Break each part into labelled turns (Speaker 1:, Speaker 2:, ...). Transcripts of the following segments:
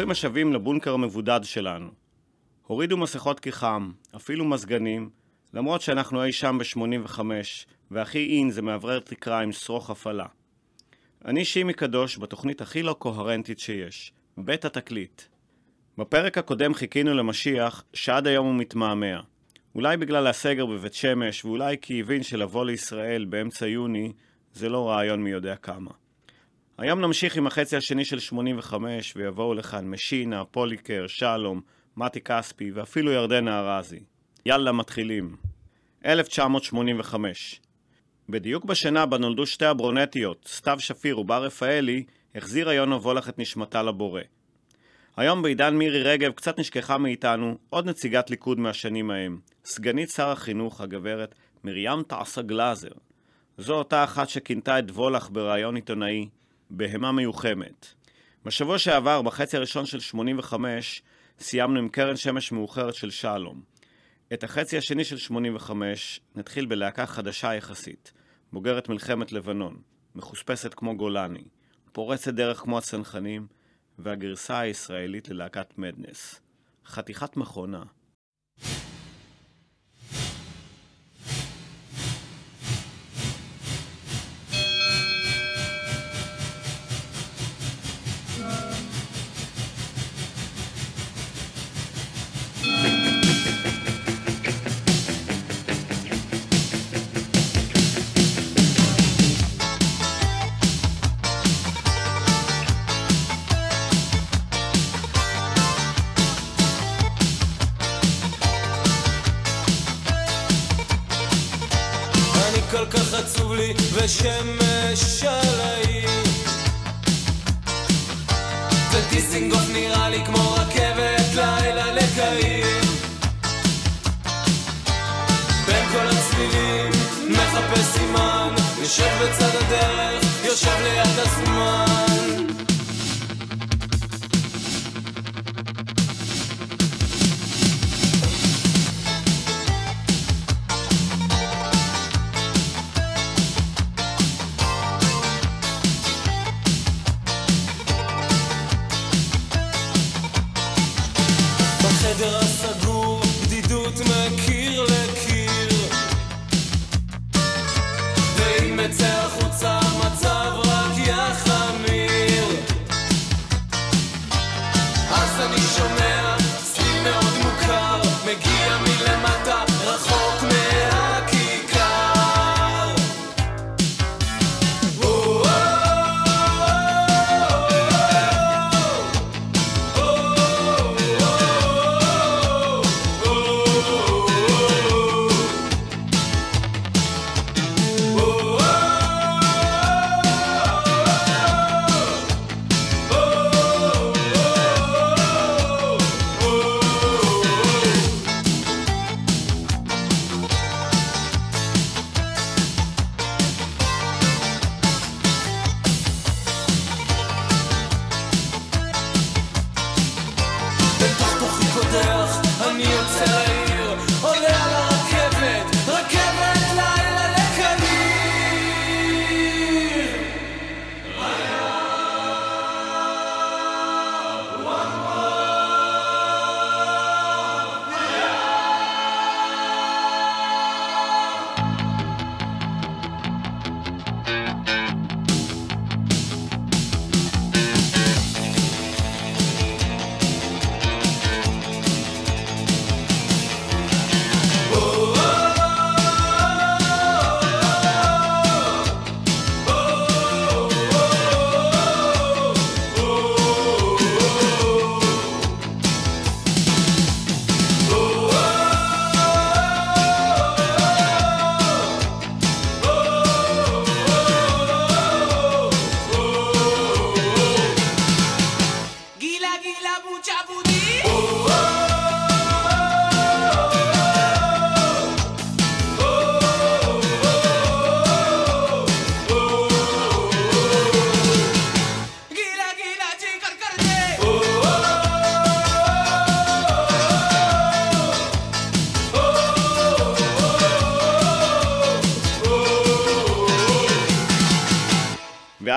Speaker 1: ברוכים השבים לבונקר המבודד שלנו. הורידו מסכות כי חם, אפילו מזגנים, למרות שאנחנו אי שם ב-85, והכי אין זה מאוורר תקרה עם שרוך הפעלה. אני שימי קדוש בתוכנית הכי לא קוהרנטית שיש, בית התקליט. בפרק הקודם חיכינו למשיח, שעד היום הוא מתמהמה. אולי בגלל הסגר בבית שמש, ואולי כי הבין שלבוא לישראל באמצע יוני זה לא רעיון מי יודע כמה. היום נמשיך עם החצי השני של 85, ויבואו לכאן משינה, פוליקר, שלום, מתי כספי ואפילו ירדנה ארזי. יאללה, מתחילים. 1985 בדיוק בשנה בה נולדו שתי הברונטיות, סתיו שפיר ובר רפאלי, החזירה יונה וולך את נשמתה לבורא. היום בעידן מירי רגב קצת נשכחה מאיתנו עוד נציגת ליכוד מהשנים ההם, סגנית שר החינוך, הגברת מרים תעשה גלאזר. זו אותה אחת שכינתה את וולך בריאיון עיתונאי, בהמה מיוחמת. בשבוע שעבר, בחצי הראשון של 85, סיימנו עם קרן שמש מאוחרת של שלום. את החצי השני של 85 נתחיל בלהקה חדשה יחסית, בוגרת מלחמת לבנון, מחוספסת כמו גולני, פורצת דרך כמו הצנחנים, והגרסה הישראלית ללהקת מדנס. חתיכת מכונה.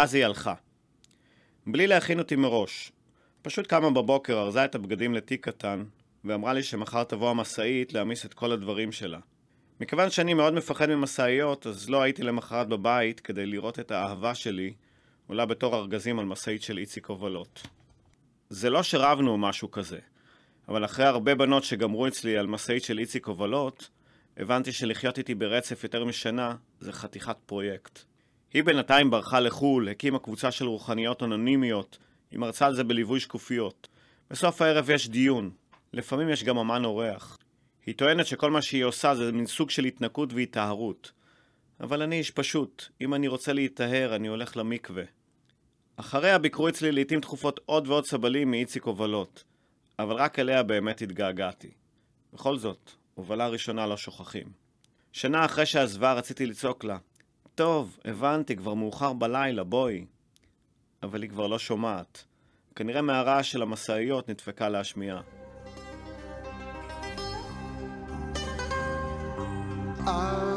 Speaker 1: ואז היא הלכה. בלי להכין אותי מראש. פשוט קמה בבוקר, ארזה את הבגדים לתיק קטן, ואמרה לי שמחר תבוא המשאית להעמיס את כל הדברים שלה. מכיוון שאני מאוד מפחד ממשאיות, אז לא הייתי למחרת בבית כדי לראות את האהבה שלי עולה בתור ארגזים על משאית של איציק הובלות. זה לא שרבנו או משהו כזה, אבל אחרי הרבה בנות שגמרו אצלי על משאית של איציק הובלות, הבנתי שלחיות איתי ברצף יותר משנה זה חתיכת פרויקט. היא בינתיים ברחה לחו"ל, הקימה קבוצה של רוחניות אנונימיות, היא מרצה על זה בליווי שקופיות. בסוף הערב יש דיון, לפעמים יש גם אמן אורח. היא טוענת שכל מה שהיא עושה זה מין סוג של התנקות והיטהרות. אבל אני איש פשוט, אם אני רוצה להיטהר, אני הולך למקווה. אחריה ביקרו אצלי לעיתים תכופות עוד ועוד סבלים מאיציק הובלות, אבל רק אליה באמת התגעגעתי. בכל זאת, הובלה ראשונה לא שוכחים. שנה אחרי שעזבה רציתי לצעוק לה, טוב, הבנתי, כבר מאוחר בלילה, בואי. אבל היא כבר לא שומעת. כנראה מהרעש של המשאיות נדפקה להשמיעה.
Speaker 2: אל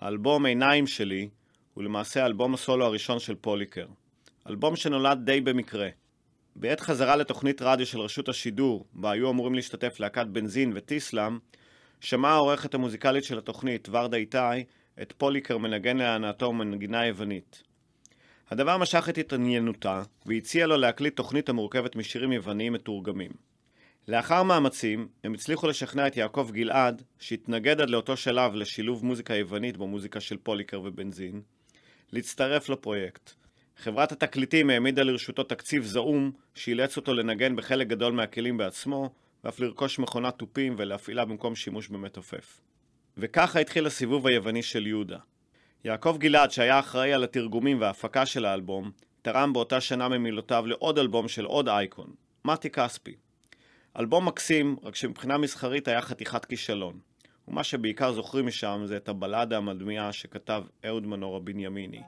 Speaker 1: האלבום עיניים שלי הוא למעשה אלבום הסולו הראשון של פוליקר. אלבום שנולד די במקרה. בעת חזרה לתוכנית רדיו של רשות השידור, בה היו אמורים להשתתף להקת בנזין וטיסלאם, שמעה העורכת המוזיקלית של התוכנית, ורדה איתי, את פוליקר מנגן להנאתו מנגינה יוונית. הדבר משך את התעניינותה, והציע לו להקליט תוכנית המורכבת משירים יווניים מתורגמים. לאחר מאמצים, הם הצליחו לשכנע את יעקב גלעד, שהתנגד עד לאותו שלב לשילוב מוזיקה יוונית במוזיקה של פוליקר ובנזין, להצטרף לפרויקט. חברת התקליטים העמידה לרשותו תקציב זעום, שאילץ אותו לנגן בחלק גדול מהכלים בעצמו, ואף לרכוש מכונת תופים ולהפעילה במקום שימוש במתופף. וככה התחיל הסיבוב היווני של יהודה. יעקב גלעד, שהיה אחראי על התרגומים וההפקה של האלבום, תרם באותה שנה ממילותיו לעוד אלבום של עוד אייקון, מתי כספי. אלבום מקסים, רק שמבחינה מסחרית היה חתיכת כישלון. ומה שבעיקר זוכרים משם זה את הבלדה המדמיעה שכתב אהוד מנור הבנימיני.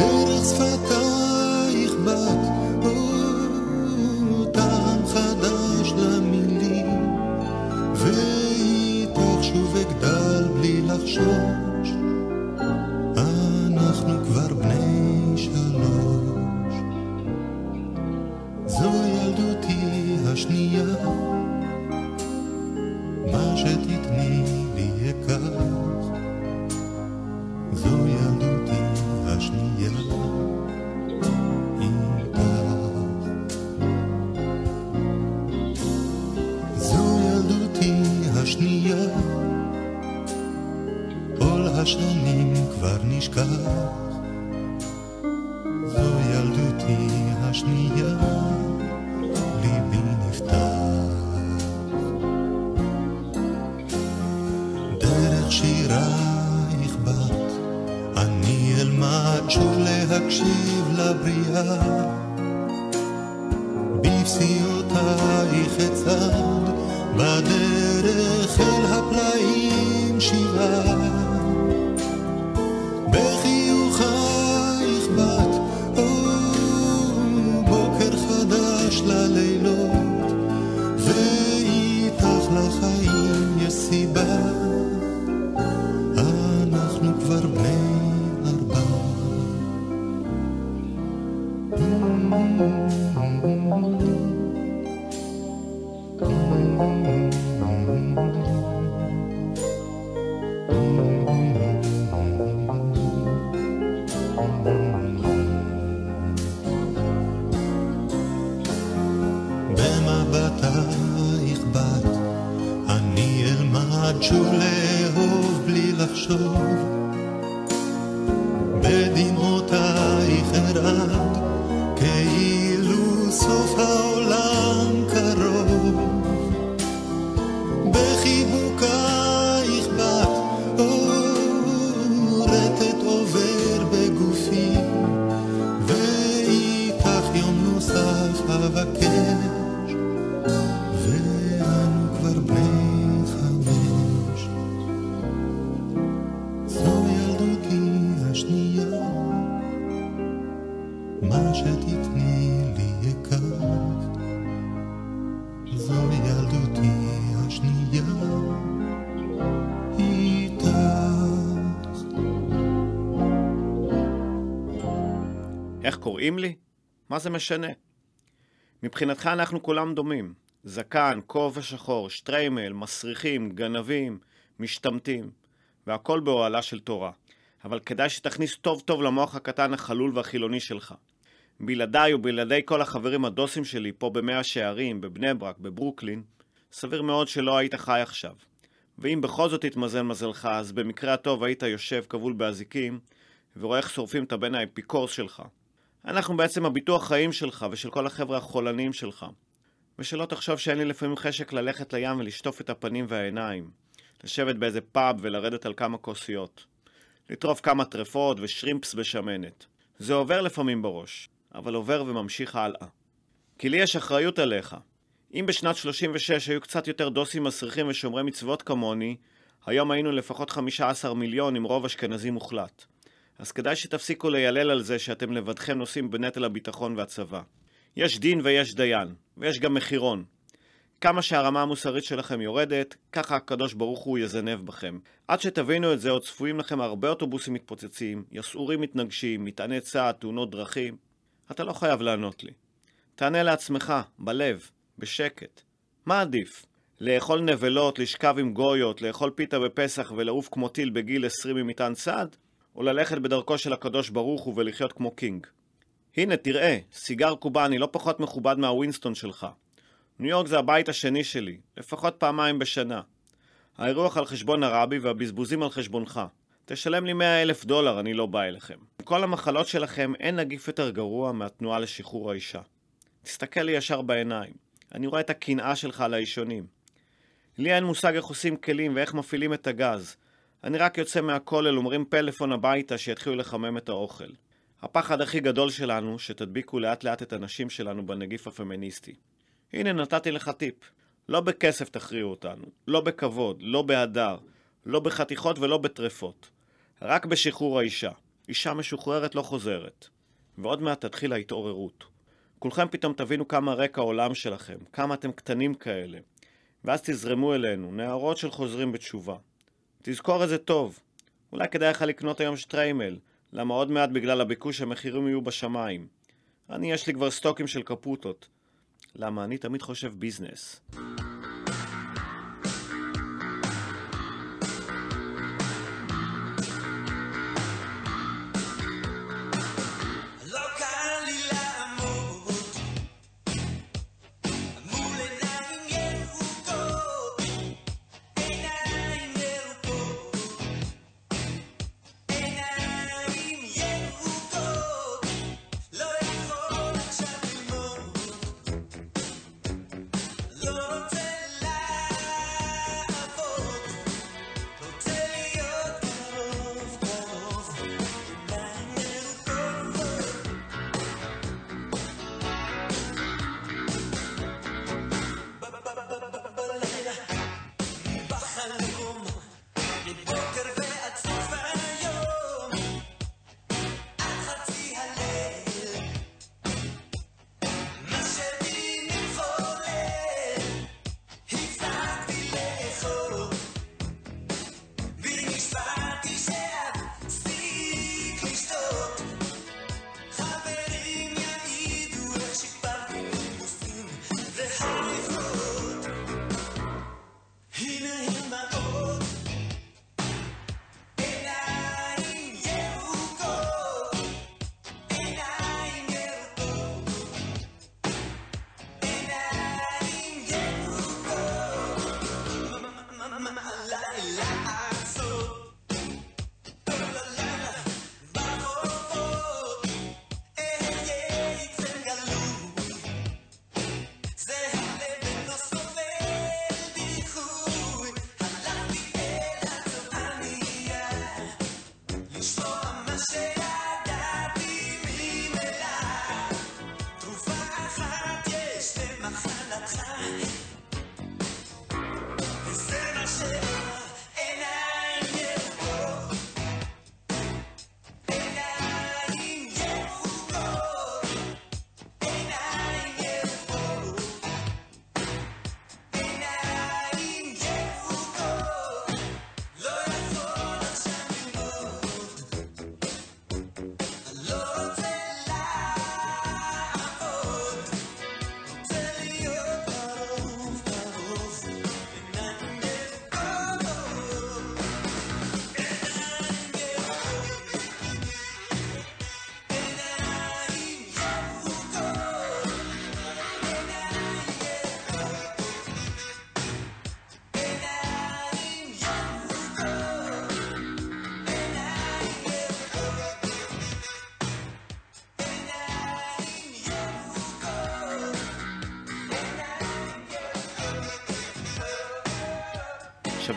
Speaker 3: דרך שפתייך מה
Speaker 1: זה משנה? מבחינתך אנחנו כולם דומים. זקן, כובע שחור, שטריימל, מסריחים, גנבים, משתמטים, והכל באוהלה של תורה. אבל כדאי שתכניס טוב טוב למוח הקטן החלול והחילוני שלך. בלעדיי ובלעדי כל החברים הדוסים שלי פה במאה שערים, בבני ברק, בברוקלין, סביר מאוד שלא היית חי עכשיו. ואם בכל זאת התמזל מזלך, אז במקרה הטוב היית יושב כבול באזיקים, ורואה איך שורפים את הבן האפיקורס שלך. אנחנו בעצם הביטוח חיים שלך ושל כל החבר'ה החולניים שלך. ושלא תחשוב שאין לי לפעמים חשק ללכת לים ולשטוף את הפנים והעיניים. לשבת באיזה פאב ולרדת על כמה כוסיות. לטרוף כמה טרפות ושרימפס בשמנת. זה עובר לפעמים בראש, אבל עובר וממשיך הלאה. כי לי יש אחריות עליך. אם בשנת 36 היו קצת יותר דוסים מסריחים ושומרי מצוות כמוני, היום היינו לפחות 15 מיליון עם רוב אשכנזי מוחלט. אז כדאי שתפסיקו לילל על זה שאתם לבדכם נושאים בנטל הביטחון והצבא. יש דין ויש דיין, ויש גם מחירון. כמה שהרמה המוסרית שלכם יורדת, ככה הקדוש ברוך הוא יזנב בכם. עד שתבינו את זה, עוד צפויים לכם הרבה אוטובוסים מתפוצצים, יסעורים מתנגשים, מטעני צעד, תאונות דרכים. אתה לא חייב לענות לי. תענה לעצמך, בלב, בשקט. מה עדיף? לאכול נבלות, לשכב עם גויות, לאכול פיתה בפסח ולעוף כמו טיל בגיל 20 ממטען צד? או ללכת בדרכו של הקדוש ברוך הוא ולחיות כמו קינג? הנה, תראה, סיגר קובאני לא פחות מכובד מהווינסטון שלך. ניו יורק זה הבית השני שלי, לפחות פעמיים בשנה. האירוח על חשבון הרבי והבזבוזים על חשבונך. תשלם לי מאה אלף דולר, אני לא בא אליכם. כל המחלות שלכם אין נגיף יותר גרוע מהתנועה לשחרור האישה. תסתכל לי ישר בעיניים. אני רואה את הקנאה שלך על האישונים. לי אין מושג איך עושים כלים ואיך מפעילים את הגז. אני רק יוצא מהכולל ומרים פלאפון הביתה שיתחילו לחמם את האוכל. הפחד הכי גדול שלנו, שתדביקו לאט לאט את הנשים שלנו בנגיף הפמיניסטי. הנה נתתי לך טיפ. לא בכסף תכריעו אותנו, לא בכבוד, לא בהדר, לא בחתיכות ולא בטרפות. רק בשחרור האישה. אישה משוחררת לא חוזרת. ועוד מעט תתחיל ההתעוררות. כולכם פתאום תבינו כמה רקע העולם שלכם, כמה אתם קטנים כאלה. ואז תזרמו אלינו, נערות של חוזרים בתשובה. תזכור את זה טוב. אולי כדאי לך לקנות היום שטריימל, למה עוד מעט בגלל הביקוש המחירים יהיו בשמיים. אני יש לי כבר סטוקים של קפוטות. למה אני תמיד חושב ביזנס.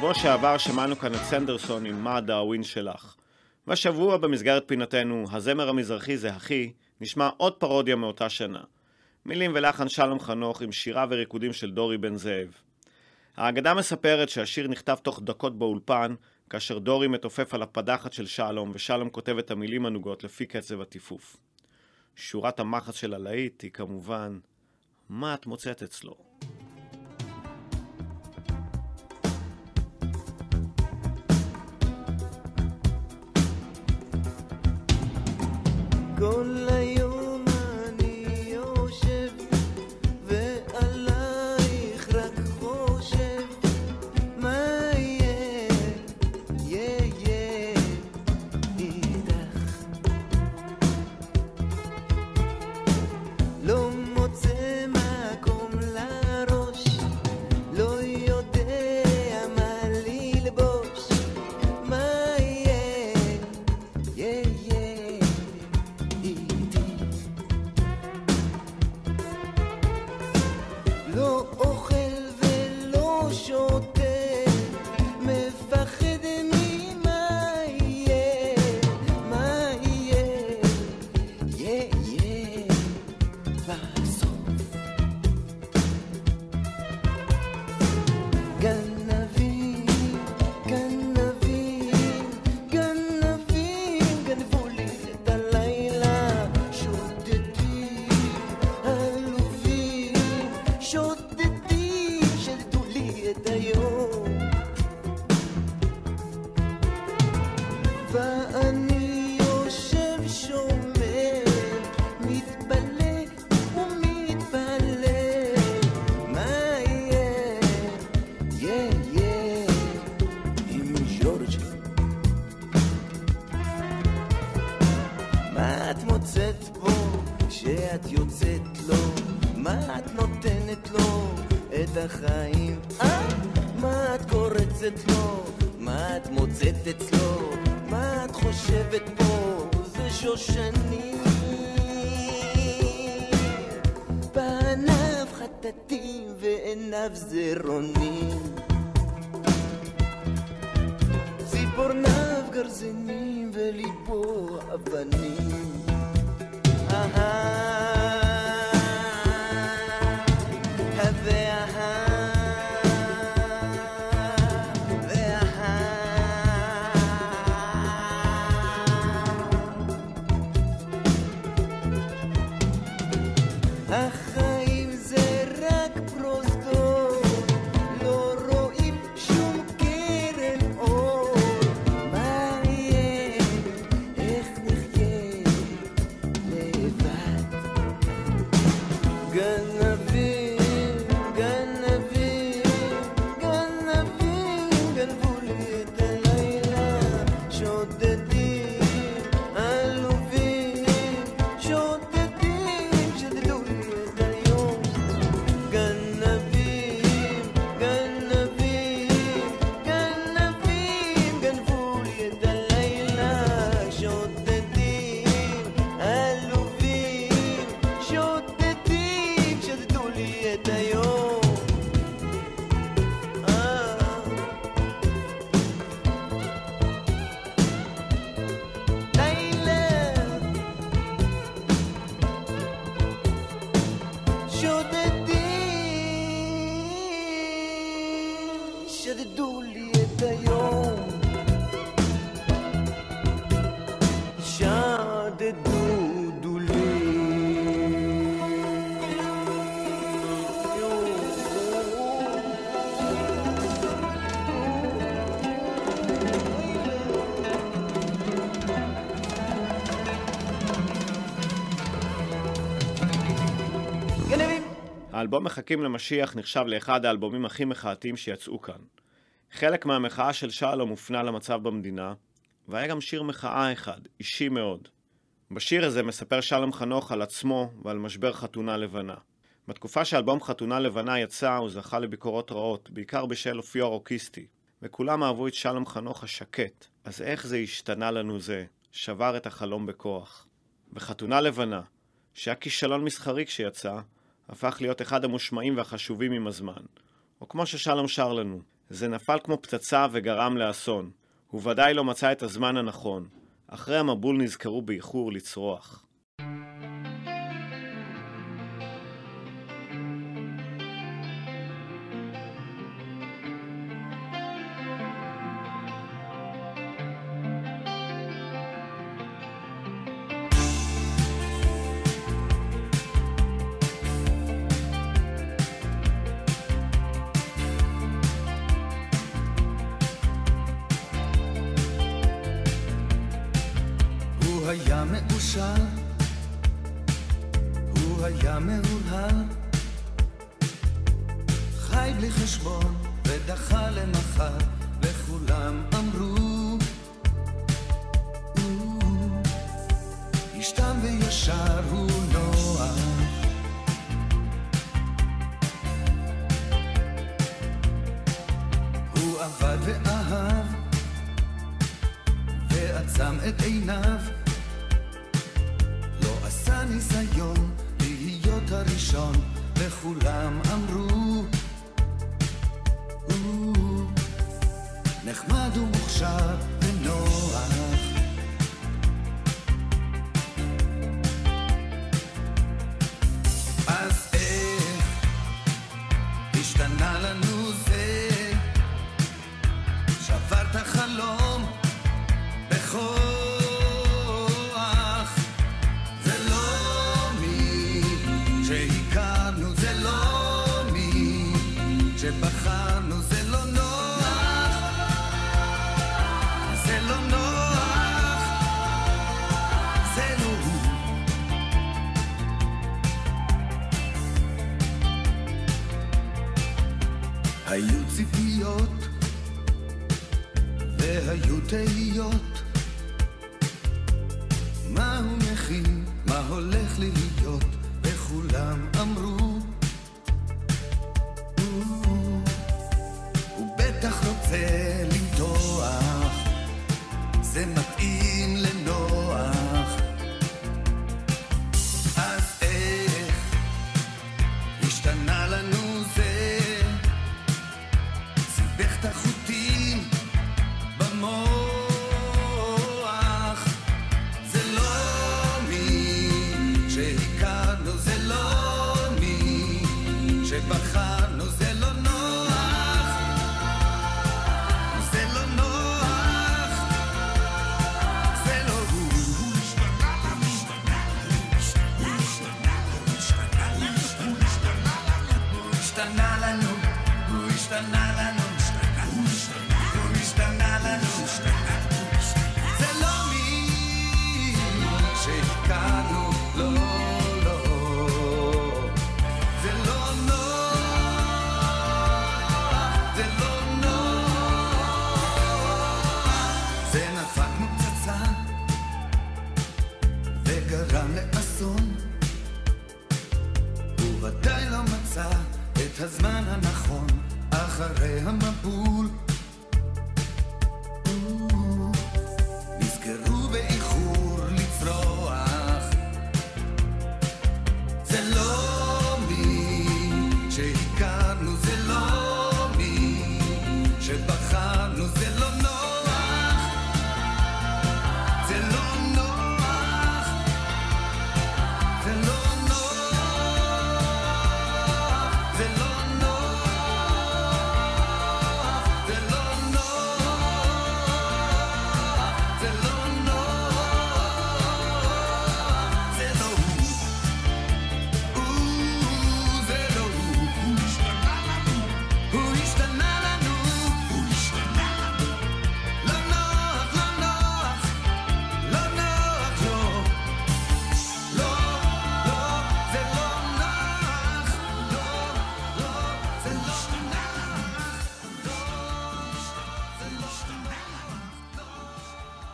Speaker 1: שבוע שעבר שמענו כאן את סנדרסון עם מה הדאווין שלך. והשבוע במסגרת פינתנו, הזמר המזרחי זה הכי, נשמע עוד פרודיה מאותה שנה. מילים ולחן שלום חנוך עם שירה וריקודים של דורי בן זאב. האגדה מספרת שהשיר נכתב תוך דקות באולפן, כאשר דורי מתופף על הפדחת של שלום, ושלום כותב את המילים הנוגות לפי קצב הטיפוף. שורת המחץ של הלהיט היא כמובן, מה את מוצאת אצלו?
Speaker 4: כל
Speaker 1: האלבום מחכים למשיח נחשב לאחד האלבומים הכי מחאתיים שיצאו כאן. חלק מהמחאה של שלום הופנה למצב במדינה, והיה גם שיר מחאה אחד, אישי מאוד. בשיר הזה מספר שלום חנוך על עצמו ועל משבר חתונה לבנה. בתקופה שאלבום חתונה לבנה יצא, הוא זכה לביקורות רעות, בעיקר בשל אופיו הרוקיסטי, וכולם אהבו את שלום חנוך השקט. אז איך זה השתנה לנו זה? שבר את החלום בכוח. בחתונה לבנה, שהיה כישלון מסחרי כשיצא, הפך להיות אחד המושמעים והחשובים עם הזמן. או כמו ששלום שר לנו, זה נפל כמו פצצה וגרם לאסון. הוא ודאי לא מצא את הזמן הנכון. אחרי המבול נזכרו באיחור לצרוח.
Speaker 2: מאושר, הוא היה מהורהר, חי בלי חשבון ודחה למחר, ציפיות והיו תהיות. מה הוא מכין, מה הולך לי להיות? וכולם אמרו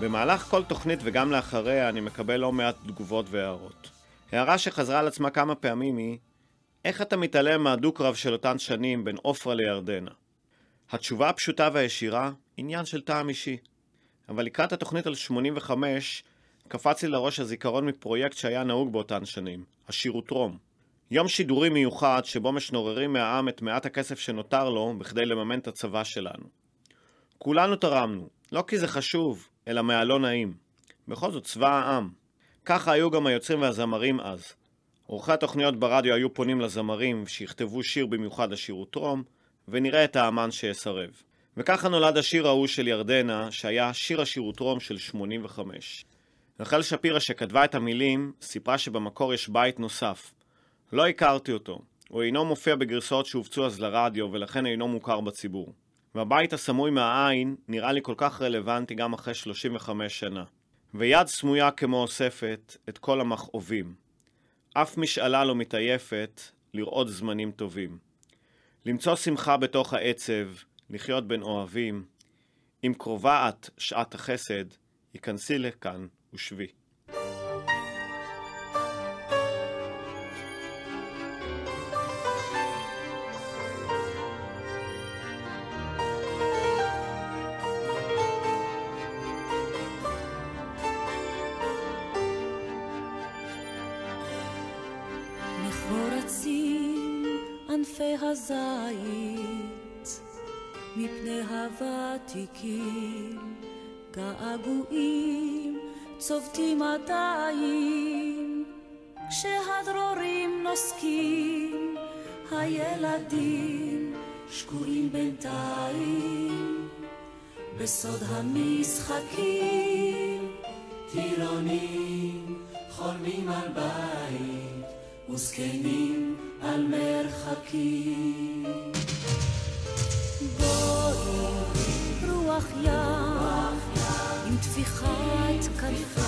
Speaker 1: במהלך כל תוכנית וגם לאחריה אני מקבל לא מעט תגובות והערות. הערה שחזרה על עצמה כמה פעמים היא איך אתה מתעלם מהדו-קרב של אותן שנים בין עופרה לירדנה? התשובה הפשוטה והישירה, עניין של טעם אישי. אבל לקראת התוכנית על 85, קפץ לי לראש הזיכרון מפרויקט שהיה נהוג באותן שנים, השירות רום. יום שידורי מיוחד שבו משנוררים מהעם את מעט הכסף שנותר לו בכדי לממן את הצבא שלנו. כולנו תרמנו, לא כי זה חשוב, אלא מהלא נעים. בכל זאת צבא העם. ככה היו גם היוצרים והזמרים אז. עורכי התוכניות ברדיו היו פונים לזמרים שיכתבו שיר במיוחד לשירות טרום, ונראה את האמן שיסרב. וככה נולד השיר ההוא של ירדנה, שהיה שיר השירות רום של 85. רחל שפירא שכתבה את המילים, סיפרה שבמקור יש בית נוסף. לא הכרתי אותו. הוא אינו מופיע בגרסאות שהופצו אז לרדיו, ולכן אינו מוכר בציבור. והבית הסמוי מהעין נראה לי כל כך רלוונטי גם אחרי 35 שנה. ויד סמויה כמו אוספת את כל המכאובים. אף משאלה לא מתעייפת לראות זמנים טובים. למצוא שמחה בתוך העצב, לחיות בין אוהבים. אם קרובה את שעת החסד, היכנסי לכאן ושבי.
Speaker 5: הוותיקים געגועים צובטים עדיין. כשהדרורים נוסקים הילדים שקועים בינתיים. בסוד המשחקים טירונים חולמים על בית וזקנים על מרחקים רוח ים. עם טפיחת כנפי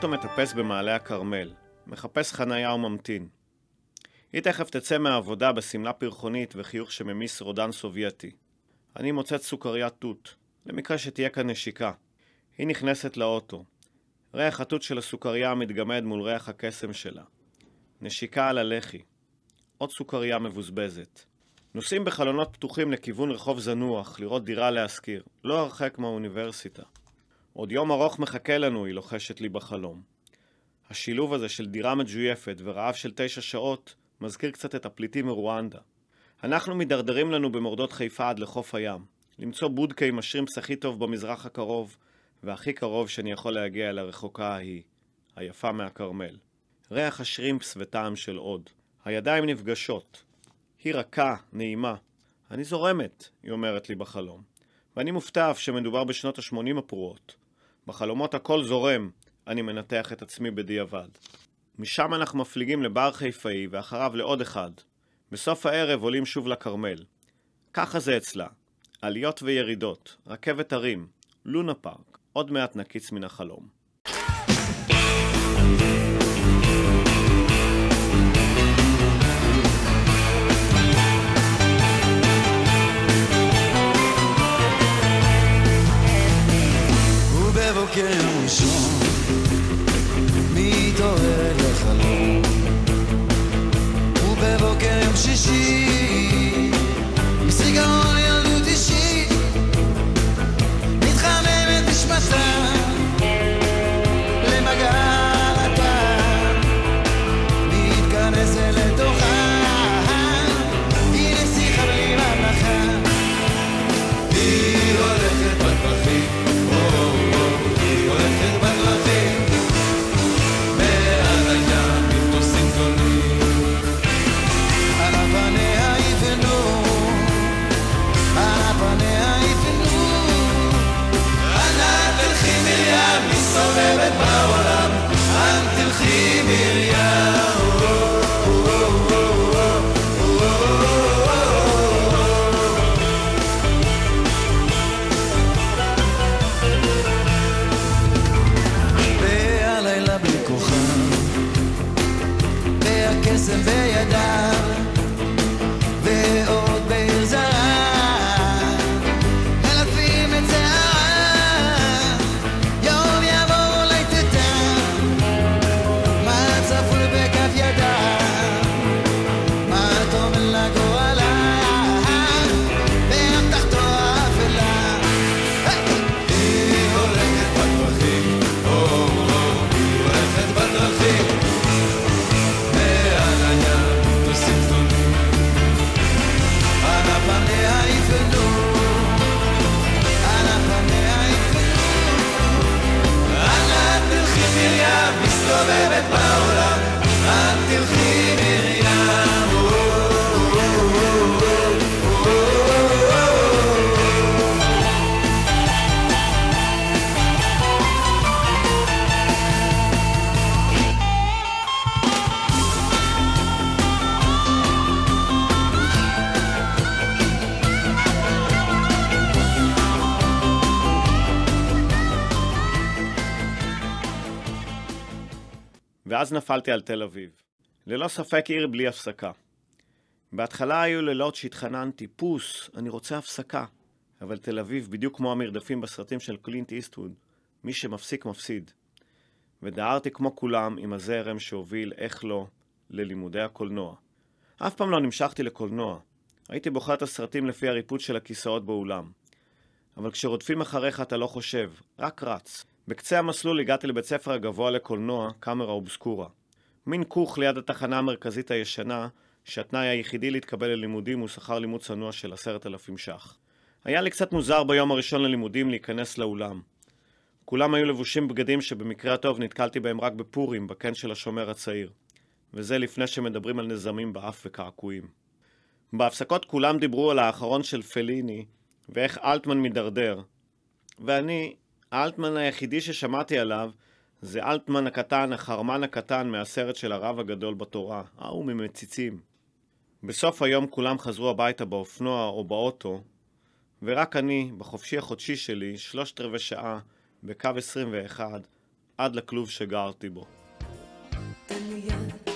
Speaker 1: האוטו מטפס במעלה הכרמל, מחפש חניה וממתין. היא תכף תצא מהעבודה בשמלה פרחונית וחיוך שממיס רודן סובייטי. אני מוצאת סוכריית תות, למקרה שתהיה כאן נשיקה. היא נכנסת לאוטו. ריח התות של הסוכריה מתגמד מול ריח הקסם שלה. נשיקה על הלחי. עוד סוכריה מבוזבזת. נוסעים בחלונות פתוחים לכיוון רחוב זנוח, לראות דירה להשכיר, לא הרחק מהאוניברסיטה. עוד יום ארוך מחכה לנו, היא לוחשת לי בחלום. השילוב הזה של דירה מג'ויפת ורעב של תשע שעות מזכיר קצת את הפליטים מרואנדה. אנחנו מידרדרים לנו במורדות חיפה עד לחוף הים, למצוא בודקה עם השרימפס הכי טוב במזרח הקרוב, והכי קרוב שאני יכול להגיע אל הרחוקה ההיא, היפה מהכרמל. ריח השרימפס וטעם של עוד. הידיים נפגשות. היא רכה, נעימה. אני זורמת, היא אומרת לי בחלום. ואני מופתע שמדובר בשנות ה-80 הפרועות. בחלומות הכל זורם, אני מנתח את עצמי בדיעבד. משם אנחנו מפליגים לבר חיפאי ואחריו לעוד אחד. בסוף הערב עולים שוב לכרמל. ככה זה אצלה. עליות וירידות, רכבת הרים, לונה פארק, עוד מעט נקיץ מן החלום.
Speaker 2: יום ראשון. מתעוררת לחלום ובבוקר יום שישי
Speaker 1: ואז נפלתי על תל אביב. ללא ספק עיר בלי הפסקה. בהתחלה היו לילות שהתחננתי, פוס, אני רוצה הפסקה. אבל תל אביב, בדיוק כמו המרדפים בסרטים של קלינט איסטווד, מי שמפסיק מפסיד. ודהרתי כמו כולם עם הזרם שהוביל, איך לא, ללימודי הקולנוע. אף פעם לא נמשכתי לקולנוע. הייתי בוחר את הסרטים לפי הריפוד של הכיסאות באולם. אבל כשרודפים אחריך אתה לא חושב, רק רץ. בקצה המסלול הגעתי לבית ספר הגבוה לקולנוע, קאמרה אובסקורה. מין כוך ליד התחנה המרכזית הישנה, שהתנאי היחידי להתקבל ללימודים הוא שכר לימוד צנוע של עשרת אלפים ש"ח. היה לי קצת מוזר ביום הראשון ללימודים להיכנס לאולם. כולם היו לבושים בגדים שבמקרה הטוב נתקלתי בהם רק בפורים, בקן של השומר הצעיר. וזה לפני שמדברים על נזמים באף וקעקועים. בהפסקות כולם דיברו על האחרון של פליני, ואיך אלטמן מידרדר. ואני, האלטמן היחידי ששמעתי עליו, זה אלטמן הקטן, החרמן הקטן מהסרט של הרב הגדול בתורה, ההוא ממציצים. בסוף היום כולם חזרו הביתה באופנוע או באוטו, ורק אני, בחופשי החודשי שלי, שלושת רבעי שעה, בקו 21, עד לכלוב שגרתי בו.
Speaker 6: תן לי יד,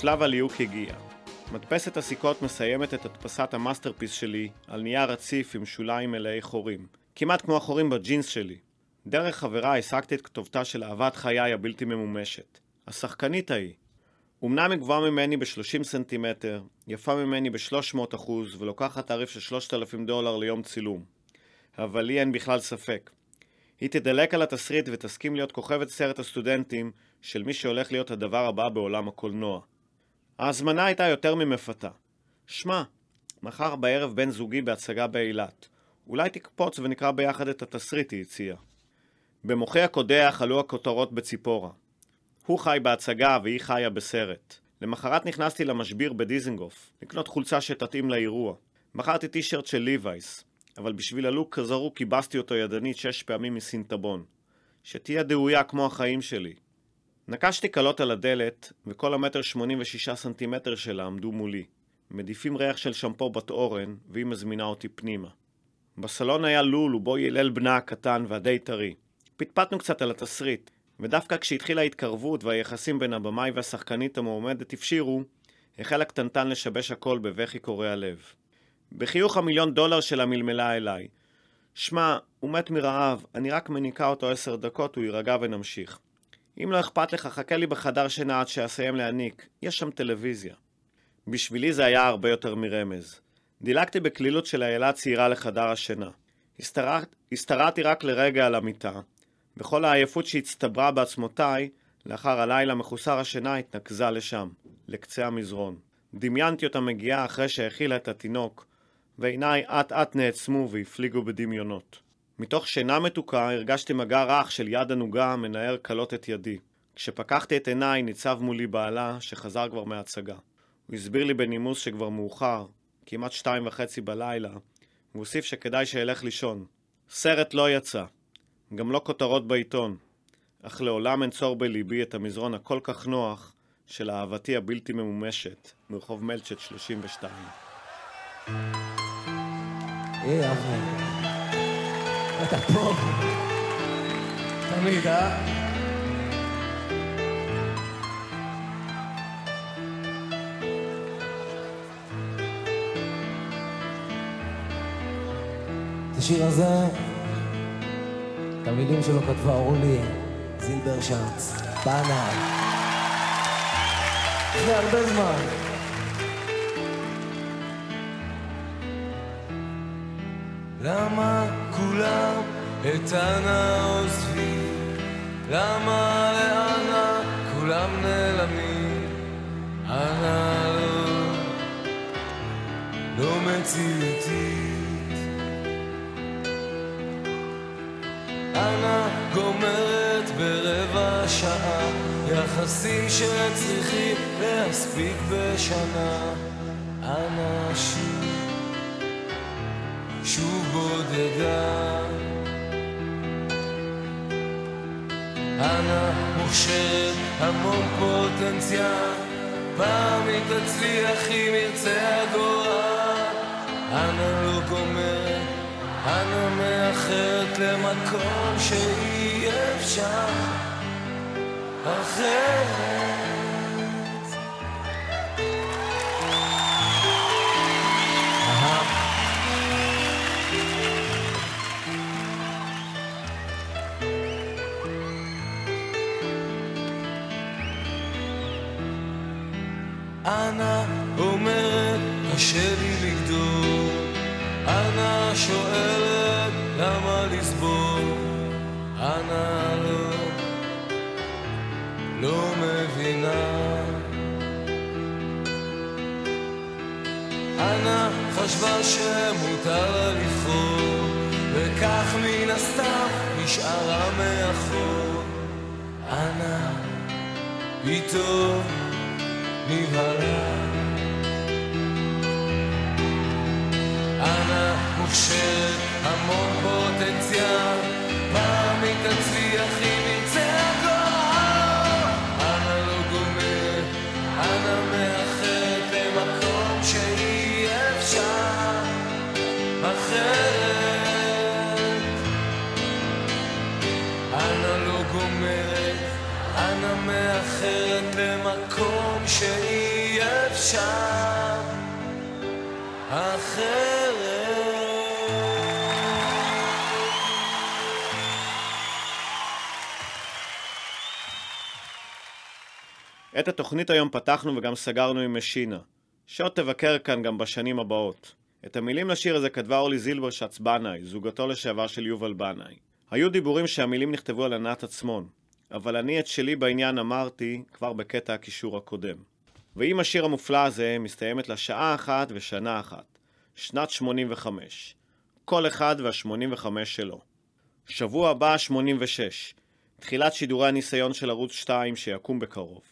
Speaker 1: שלב הליהוק הגיע. מדפסת הסיכות מסיימת את הדפסת המאסטרפיס שלי על נייר רציף עם שוליים מלאי חורים. כמעט כמו החורים בג'ינס שלי. דרך חברה השגתי את כתובתה של אהבת חיי הבלתי ממומשת. השחקנית ההיא. אמנם היא גבוהה ממני ב-30 סנטימטר, יפה ממני ב-300 אחוז, ולוקחת תעריף של 3,000 דולר ליום צילום. אבל לי אין בכלל ספק. היא תדלק על התסריט ותסכים להיות כוכבת סרט הסטודנטים של מי שהולך להיות הדבר הבא בעולם הקולנוע. ההזמנה הייתה יותר ממפתה. שמע, מחר בערב בן זוגי בהצגה באילת. אולי תקפוץ ונקרא ביחד את התסריט, היא הציעה. במוחי הקודח עלו הכותרות בציפורה. הוא חי בהצגה והיא חיה בסרט. למחרת נכנסתי למשביר בדיזנגוף, לקנות חולצה שתתאים לאירוע. מכרתי טישרט של ליווייס, אבל בשביל הלוק כזרו כיבסתי אותו ידנית שש פעמים מסינטבון. שתהיה דאויה כמו החיים שלי. נקשתי קלות על הדלת, וכל המטר שמונים ושישה סנטימטר שלה עמדו מולי. מדיפים ריח של שמפו בת אורן, והיא מזמינה אותי פנימה. בסלון היה לול ובו יילל בנה הקטן והדי טרי. פטפטנו קצת על התסריט, ודווקא כשהתחילה ההתקרבות והיחסים בין הבמאי והשחקנית המועמדת הפשירו, החל הקטנטן לשבש הכל בבכי קורע לב. בחיוך המיליון דולר שלה מלמלה אליי. שמע, הוא מת מרעב, אני רק מניקה אותו עשר דקות, הוא יירגע ונמשיך. אם לא אכפת לך, חכה לי בחדר שינה עד שאסיים להניק, יש שם טלוויזיה. בשבילי זה היה הרבה יותר מרמז. דילגתי בקלילות של איילה צעירה לחדר השינה. הסתרעת- הסתרעתי רק לרגע על המיטה, וכל העייפות שהצטברה בעצמותיי, לאחר הלילה מחוסר השינה התנקזה לשם, לקצה המזרון. דמיינתי אותה מגיעה אחרי שהאכילה את התינוק, ועיניי אט אט נעצמו והפליגו בדמיונות. מתוך שינה מתוקה הרגשתי מגע רך של יד ענוגה המנער כלות את ידי. כשפקחתי את עיניי ניצב מולי בעלה, שחזר כבר מההצגה. הוא הסביר לי בנימוס שכבר מאוחר, כמעט שתיים וחצי בלילה, והוסיף שכדאי שאלך לישון. סרט לא יצא, גם לא כותרות בעיתון, אך לעולם אנצור בליבי את המזרון הכל כך נוח של אהבתי הבלתי ממומשת מרחוב מלצ'ט 32.
Speaker 7: היי, אבנר. אתה פה. תמיד, אה? את השיר הזה, את המילים שלו כתבה אורלי זילברשץ, בנאי. לפני הרבה זמן.
Speaker 8: למה כולם את אנה עוזבים? למה לאנה כולם נעלמים? אנה לא, לא מציאותית. אנה גומרת ברבע שעה יחסים שצריכים להספיק בשנה. אנה שוב שוב בודדה. אנה מוכשרת המון פוטנציאל, פעם היא תצליח אם ירצה הגורל. אנה לא גומרת, אנה מאחרת למקום שאי אפשר אחרת. אנה אומרת, קשה לי לגדול. אנה שואלת, למה לסבול? אנה לא, לא מבינה. אנה חשבה שמותר לבחור, וכך מן הסתם נשארה מאחור. אנה פתאום נבהלה. אנה מוכשרת המון פוטנציאל, פעם היא תצליח אם מאחרת למקום שאי אפשר אחרת.
Speaker 1: את התוכנית היום פתחנו וגם סגרנו עם משינה, שעוד תבקר כאן גם בשנים הבאות. את המילים לשיר הזה כתבה אורלי זילברשץ בנאי, זוגתו לשעבר של יובל בנאי. היו דיבורים שהמילים נכתבו על ענת עצמון, אבל אני את שלי בעניין אמרתי כבר בקטע הקישור הקודם. ועם השיר המופלא הזה מסתיימת לה שעה אחת ושנה אחת, שנת 85. כל אחד וה-85 שלו. שבוע הבא 86. תחילת שידורי הניסיון של ערוץ 2 שיקום בקרוב.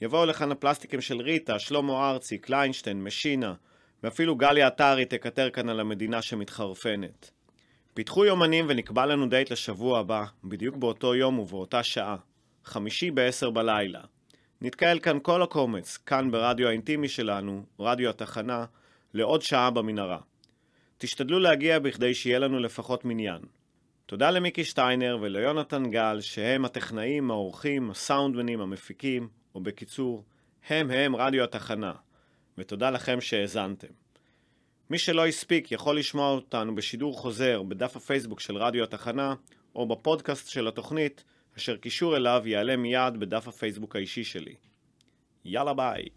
Speaker 1: יבואו לכאן הפלסטיקים של ריטה, שלמה ארצי, קליינשטיין, משינה, ואפילו גליה עטרי תקטר כאן על המדינה שמתחרפנת. פיתחו יומנים ונקבע לנו דייט לשבוע הבא, בדיוק באותו יום ובאותה שעה. חמישי ב-10 בלילה. נתקהל כאן כל הקומץ, כאן ברדיו האינטימי שלנו, רדיו התחנה, לעוד שעה במנהרה. תשתדלו להגיע בכדי שיהיה לנו לפחות מניין. תודה למיקי שטיינר וליונתן גל, שהם הטכנאים, האורחים, הסאונדמנים, המפיקים, או בקיצור, הם הם רדיו התחנה. ותודה לכם שהאזנתם. מי שלא הספיק יכול לשמוע אותנו בשידור חוזר בדף הפייסבוק של רדיו התחנה, או בפודקאסט של התוכנית, אשר קישור אליו יעלה מיד בדף הפייסבוק האישי שלי. יאללה ביי.